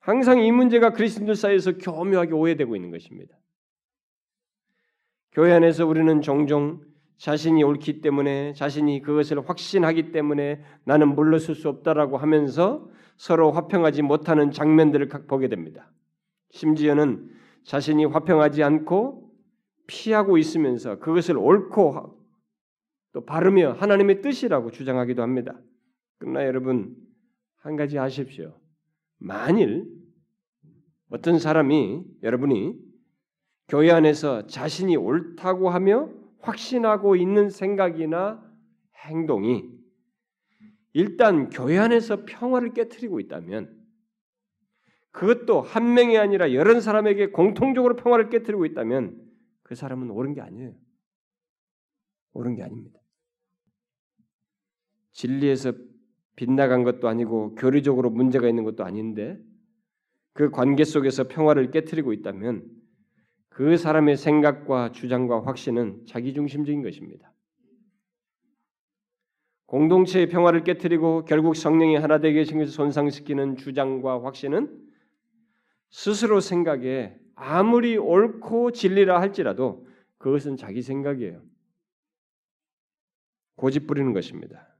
항상 이 문제가 그리스도인들 사이에서 교묘하게 오해되고 있는 것입니다. 교회 안에서 우리는 종종 자신이 옳기 때문에 자신이 그것을 확신하기 때문에 나는 물러설 수 없다라고 하면서 서로 화평하지 못하는 장면들을 보게 됩니다. 심지어는 자신이 화평하지 않고 피하고 있으면서 그것을 옳고 또 바르며 하나님의 뜻이라고 주장하기도 합니다. 그러나 여러분 한 가지 아십시오. 만일 어떤 사람이 여러분이 교회 안에서 자신이 옳다고 하며 확신하고 있는 생각이나 행동이 일단 교회 안에서 평화를 깨뜨리고 있다면 그것도 한 명이 아니라 여러 사람에게 공통적으로 평화를 깨뜨리고 있다면 그 사람은 옳은 게 아니에요. 옳은 게 아닙니다. 진리에서 빗나간 것도 아니고 교리적으로 문제가 있는 것도 아닌데 그 관계 속에서 평화를 깨뜨리고 있다면 그 사람의 생각과 주장과 확신은 자기중심적인 것입니다. 공동체의 평화를 깨뜨리고 결국 성령이 하나 되게 것을 손상시키는 주장과 확신은 스스로 생각에 아무리 옳고 진리라 할지라도 그것은 자기 생각이에요. 고집 부리는 것입니다.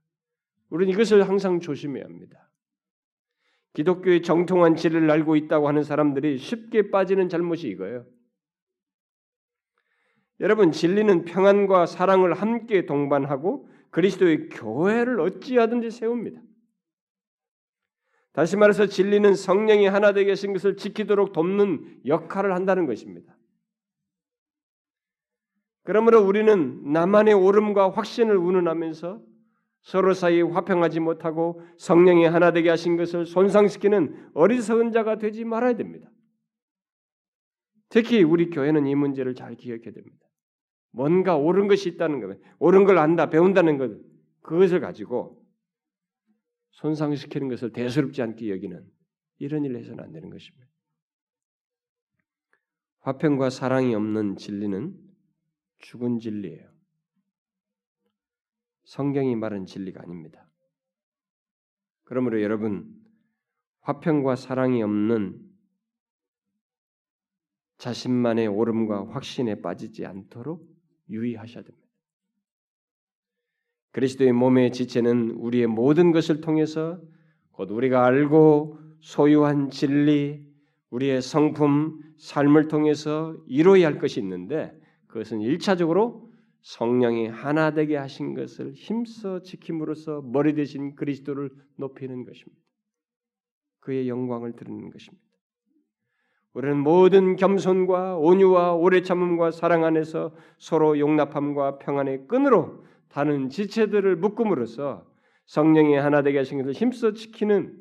우리는 이것을 항상 조심해야 합니다. 기독교의 정통한 진리를 알고 있다고 하는 사람들이 쉽게 빠지는 잘못이 이거예요. 여러분 진리는 평안과 사랑을 함께 동반하고 그리스도의 교회를 어찌하든지 세웁니다. 다시 말해서 진리는 성령이 하나 되게 하신 것을 지키도록 돕는 역할을 한다는 것입니다. 그러므로 우리는 나만의 옳음과 확신을 운운하면서 서로 사이 화평하지 못하고 성령이 하나 되게 하신 것을 손상시키는 어리석은 자가 되지 말아야 됩니다. 특히 우리 교회는 이 문제를 잘 기억해야 됩니다. 뭔가 옳은 것이 있다는 것, 옳은 걸 안다, 배운다는 것, 그것을 가지고 손상시키는 것을 대수롭지 않게 여기는 이런 일을 해서는 안 되는 것입니다. 화평과 사랑이 없는 진리는 죽은 진리예요. 성경이 말한 진리가 아닙니다. 그러므로 여러분 화평과 사랑이 없는 자신만의 옳음과 확신에 빠지지 않도록 유의하셔야 됩니다. 그리스도의 몸의 지체는 우리의 모든 것을 통해서 곧 우리가 알고 소유한 진리, 우리의 성품, 삶을 통해서 이루어야 할 것이 있는데 그것은 일차적으로 성령이 하나 되게 하신 것을 힘써 지킴으로써 머리 대신 그리스도를 높이는 것입니다. 그의 영광을 드리는 것입니다. 우리는 모든 겸손과 온유와 오래 참음과 사랑 안에서 서로 용납함과 평안의 끈으로 다른 지체들을 묶음으로써 성령이 하나 되게 하신 것을 힘써 지키는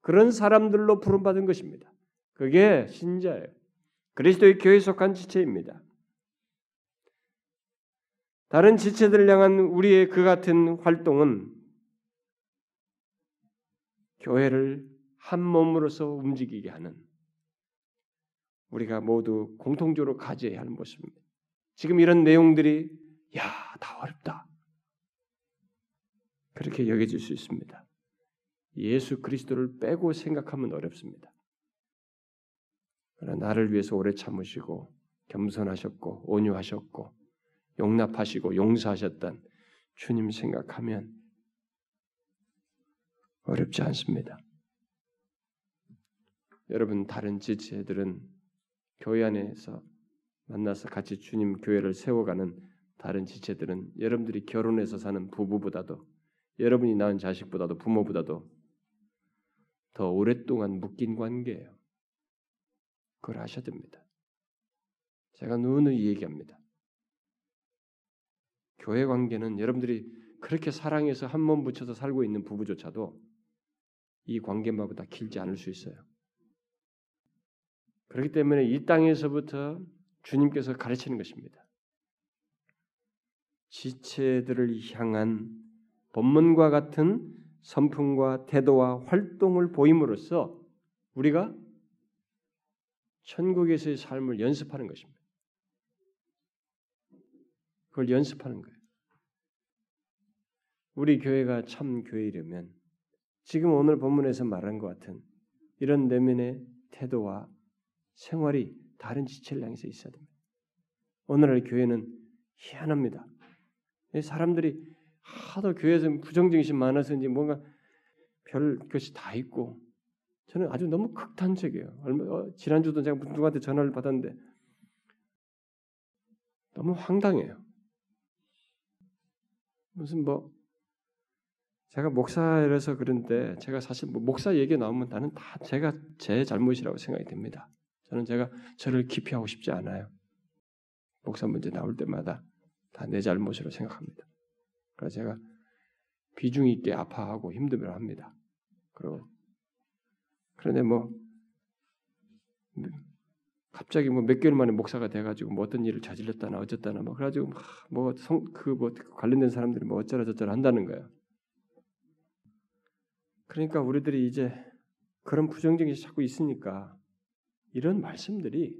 그런 사람들로 부름받은 것입니다. 그게 신자예요. 그리스도의 교회에 속한 지체입니다. 다른 지체들을 향한 우리의 그 같은 활동은 교회를 한 몸으로서 움직이게 하는 우리가 모두 공통적으로 가져야 할 모습입니다. 지금 이런 내용들이 야, 다 어렵다. 그렇게 여겨질 수 있습니다. 예수 그리스도를 빼고 생각하면 어렵습니다. 그러나 나를 위해서 오래 참으시고 겸손하셨고 온유하셨고 용납하시고 용서하셨던 주님 생각하면 어렵지 않습니다. 여러분 다른 지체들은 교회 안에서 만나서 같이 주님 교회를 세워가는 다른 지체들은 여러분들이 결혼해서 사는 부부보다도 여러분이 낳은 자식보다도 부모보다도 더 오랫동안 묶인 관계예요. 그걸 아셔야 됩니다. 제가 누누이 얘기합니다. 교회 관계는 여러분들이 그렇게 사랑해서 한 몸 붙여서 살고 있는 부부조차도 이 관계마보다 길지 않을 수 있어요. 그렇기 때문에 이 땅에서부터 주님께서 가르치는 것입니다. 지체들을 향한 본문과 같은 선풍과 태도와 활동을 보임으로써 우리가 천국에서의 삶을 연습하는 것입니다. 그걸 연습하는 거예요. 우리 교회가 참 교회이려면 지금 오늘 본문에서 말한 것 같은 이런 내면의 태도와 생활이 다른 지체를 향해서 있어야 됩니다. 오늘날 교회는 희한합니다. 사람들이 하도 교회에서 부정정신 많아서인지 뭔가 별 것이 다 있고 저는 아주 너무 극단적이에요. 얼마 어, 지난주도 제가 누구한테 전화를 받았는데 너무 황당해요. 무슨 뭐 제가 목사라서 그런데 제가 사실 뭐 목사 얘기 나오면 나는 다 제가 제 잘못이라고 생각이 됩니다. 저는 제가 저를 기피하고 싶지 않아요. 목사 문제 나올 때마다 다 내 잘못으로 생각합니다. 그래서 제가 비중 있게 아파하고 힘들어 합니다. 그리고 그런데 뭐 갑자기 뭐 몇 개월 만에 목사가 돼가지고 뭐 어떤 일을 저질렀다나 어쨌다나 뭐 그래가지고 뭐그뭐 뭐 관련된 사람들이 뭐 어쩌라 저쩌라 한다는 거예요. 그러니까 우리들이 이제 그런 부정적인 게 자꾸 있으니까 이런 말씀들이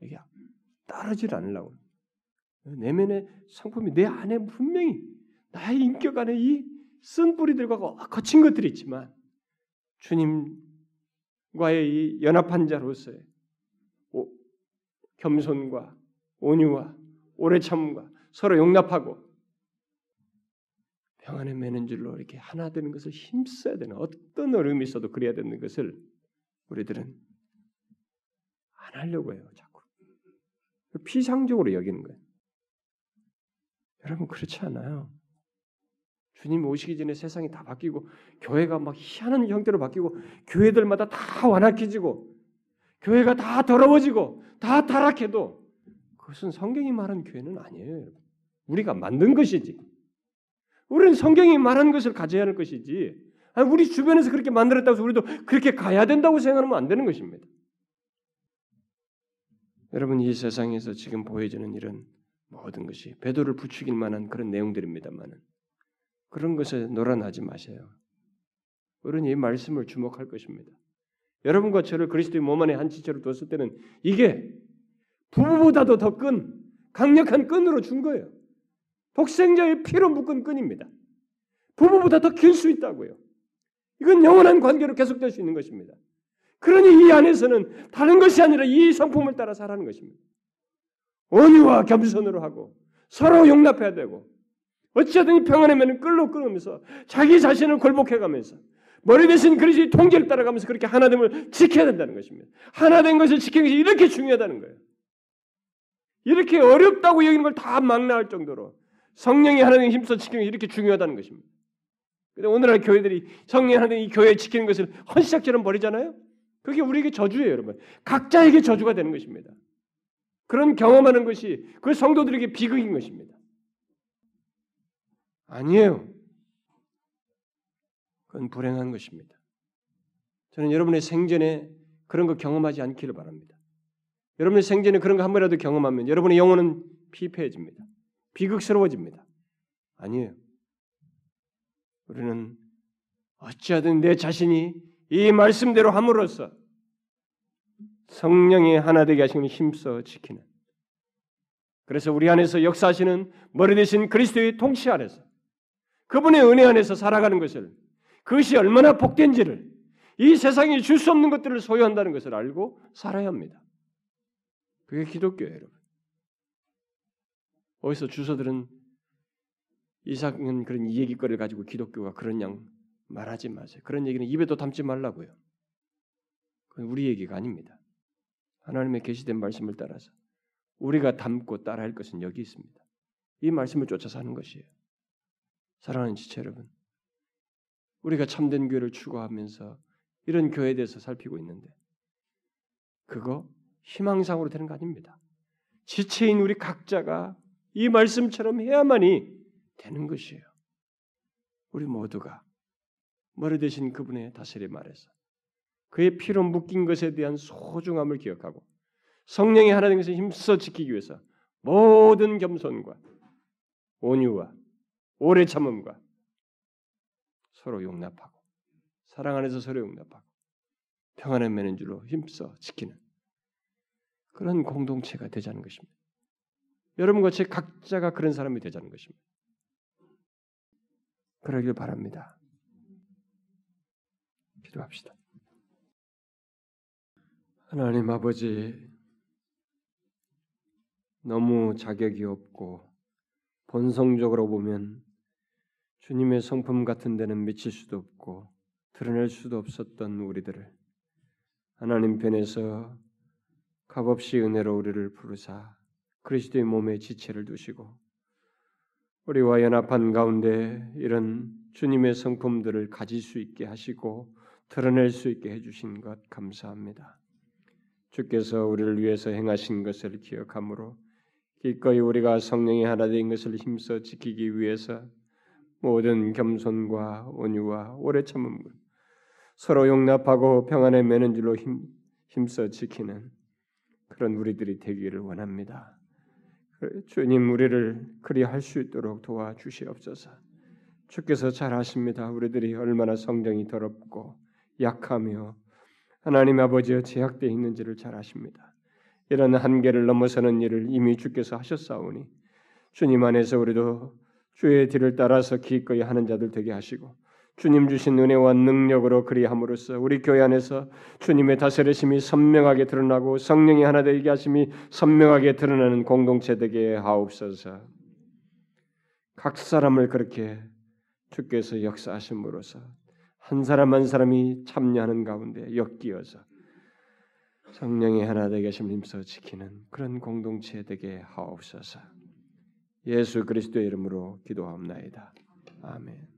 이게 따르질 않으려고 내면의 성품이 내 안에 분명히 나의 인격 안에 이 쓴 뿌리들과 거친 것들이 있지만 주님과의 이 연합한 자로서의 겸손과 온유와 오래 참음과 서로 용납하고 평안에 매는 줄로 이렇게 하나 되는 것을 힘써야 되는 어떤 어려움이 있어도 그래야 되는 것을 우리들은 안 하려고 해요. 자꾸 피상적으로 여기는 거예요. 여러분 그렇지 않아요. 주님 오시기 전에 세상이 다 바뀌고 교회가 막 희한한 형태로 바뀌고 교회들마다 다 완악해지고 교회가 다 더러워지고 다 타락해도 그것은 성경이 말한 교회는 아니에요. 우리가 만든 것이지. 우리는 성경이 말한 것을 가져야 하는 것이지. 우리 주변에서 그렇게 만들었다고 해서 우리도 그렇게 가야 된다고 생각하면 안 되는 것입니다. 여러분 이 세상에서 지금 보여지는 이런 모든 것이 배도를 부추길 만한 그런 내용들입니다만은 그런 것에 놀아나지 마세요. 우리는 이 말씀을 주목할 것입니다. 여러분과 저를 그리스도의 몸 안에 한 지체로 뒀을 때는 이게 부부보다도 더 끈, 강력한 끈으로 준 거예요. 독생자의 피로 묶은 끈입니다. 부부보다 더 길 수 있다고요. 이건 영원한 관계로 계속될 수 있는 것입니다. 그러니 이 안에서는 다른 것이 아니라 이 성품을 따라 살아가는 것입니다. 온유와 겸손으로 하고 서로 용납해야 되고 어찌하든 이 평안하면 끌로 끌으면서 자기 자신을 굴복해가면서 머리 대신 그리스도의 통제를 따라가면서 그렇게 하나됨을 지켜야 된다는 것입니다. 하나된 것을 지키는 것이 이렇게 중요하다는 거예요. 이렇게 어렵다고 여기는 걸다 막나할 정도로 성령이 하나님 힘써 지키는 게 이렇게 중요하다는 것입니다. 근데 오늘날 교회들이 성령 하나님 이 교회 지키는 것을 헌시작처럼 버리잖아요. 그게 우리에게 저주예요, 여러분. 각자에게 저주가 되는 것입니다. 그런 경험하는 것이 그 성도들에게 비극인 것입니다. 아니에요. 그건 불행한 것입니다. 저는 여러분의 생전에 그런 거 경험하지 않기를 바랍니다. 여러분의 생전에 그런 거 한 번이라도 경험하면 여러분의 영혼은 피폐해집니다. 비극스러워집니다. 아니에요. 우리는 어찌하든 내 자신이 이 말씀대로 함으로써 성령이 하나 되게 하시는 힘써 지키는 그래서 우리 안에서 역사하시는 머리 대신 그리스도의 통치 안에서 그분의 은혜 안에서 살아가는 것을 그것이 얼마나 복된지를 이 세상이 줄 수 없는 것들을 소유한다는 것을 알고 살아야 합니다. 그게 기독교예요, 여러분. 어디서 주소들은 이상은 그런 이야기거리를 가지고 기독교가 그런 양 말하지 마세요. 그런 얘기는 입에도 담지 말라고요. 그건 우리 얘기가 아닙니다. 하나님의 계시된 말씀을 따라서 우리가 담고 따라할 것은 여기 있습니다. 이 말씀을 쫓아서 하는 것이에요. 사랑하는 지체 여러분, 우리가 참된 교회를 추구하면서 이런 교회에 대해서 살피고 있는데 그거 희망상으로 되는 거 아닙니다. 지체인 우리 각자가 이 말씀처럼 해야만이 되는 것이에요. 우리 모두가 머리 대신 그분의 다스림 아래서 그의 피로 묶인 것에 대한 소중함을 기억하고 성령의 하나님 것을 힘써 지키기 위해서 모든 겸손과 온유와 오래 참음과 서로 용납하고 사랑 안에서 서로 용납하고 평안을 매는 줄로 힘써 지키는 그런 공동체가 되자는 것입니다. 여러분과 제 각자가 그런 사람이 되자는 것입니다. 그러길 바랍니다. 기도합시다. 하나님 아버지, 너무 자격이 없고 본성적으로 보면 주님의 성품 같은 데는 미칠 수도 없고 드러낼 수도 없었던 우리들을 하나님 편에서 값없이 은혜로 우리를 부르사 그리스도의 몸에 지체를 두시고 우리와 연합한 가운데 이런 주님의 성품들을 가질 수 있게 하시고 드러낼 수 있게 해주신 것 감사합니다. 주께서 우리를 위해서 행하신 것을 기억하므로 기꺼이 우리가 성령의 하나 된 것을 힘써 지키기 위해서 모든 겸손과 온유와 오래 참음 서로 용납하고 평안에 매는 줄로 힘, 힘써 지키는 그런 우리들이 되기를 원합니다. 그 주님 우리를 그리 할 수 있도록 도와주시옵소서. 주께서 잘 아십니다. 우리들이 얼마나 성정이 더럽고 약하며 하나님 아버지의 제약되어 있는지를 잘 아십니다. 이런 한계를 넘어서는 일을 이미 주께서 하셨사오니 주님 안에서 우리도 주의 뒤를 따라서 기꺼이 하는 자들 되게 하시고 주님 주신 은혜와 능력으로 그리함으로써 우리 교회 안에서 주님의 다스리심이 선명하게 드러나고 성령이 하나 되게 하심이 선명하게 드러나는 공동체 되게 하옵소서. 각 사람을 그렇게 주께서 역사하심으로써 한 사람 한 사람이 참여하는 가운데 엮이어서 성령의 하나 되게 하심 힘써 지키는 그런 공동체 되게 하옵소서. 예수 그리스도의 이름으로 기도하옵나이다. 아멘.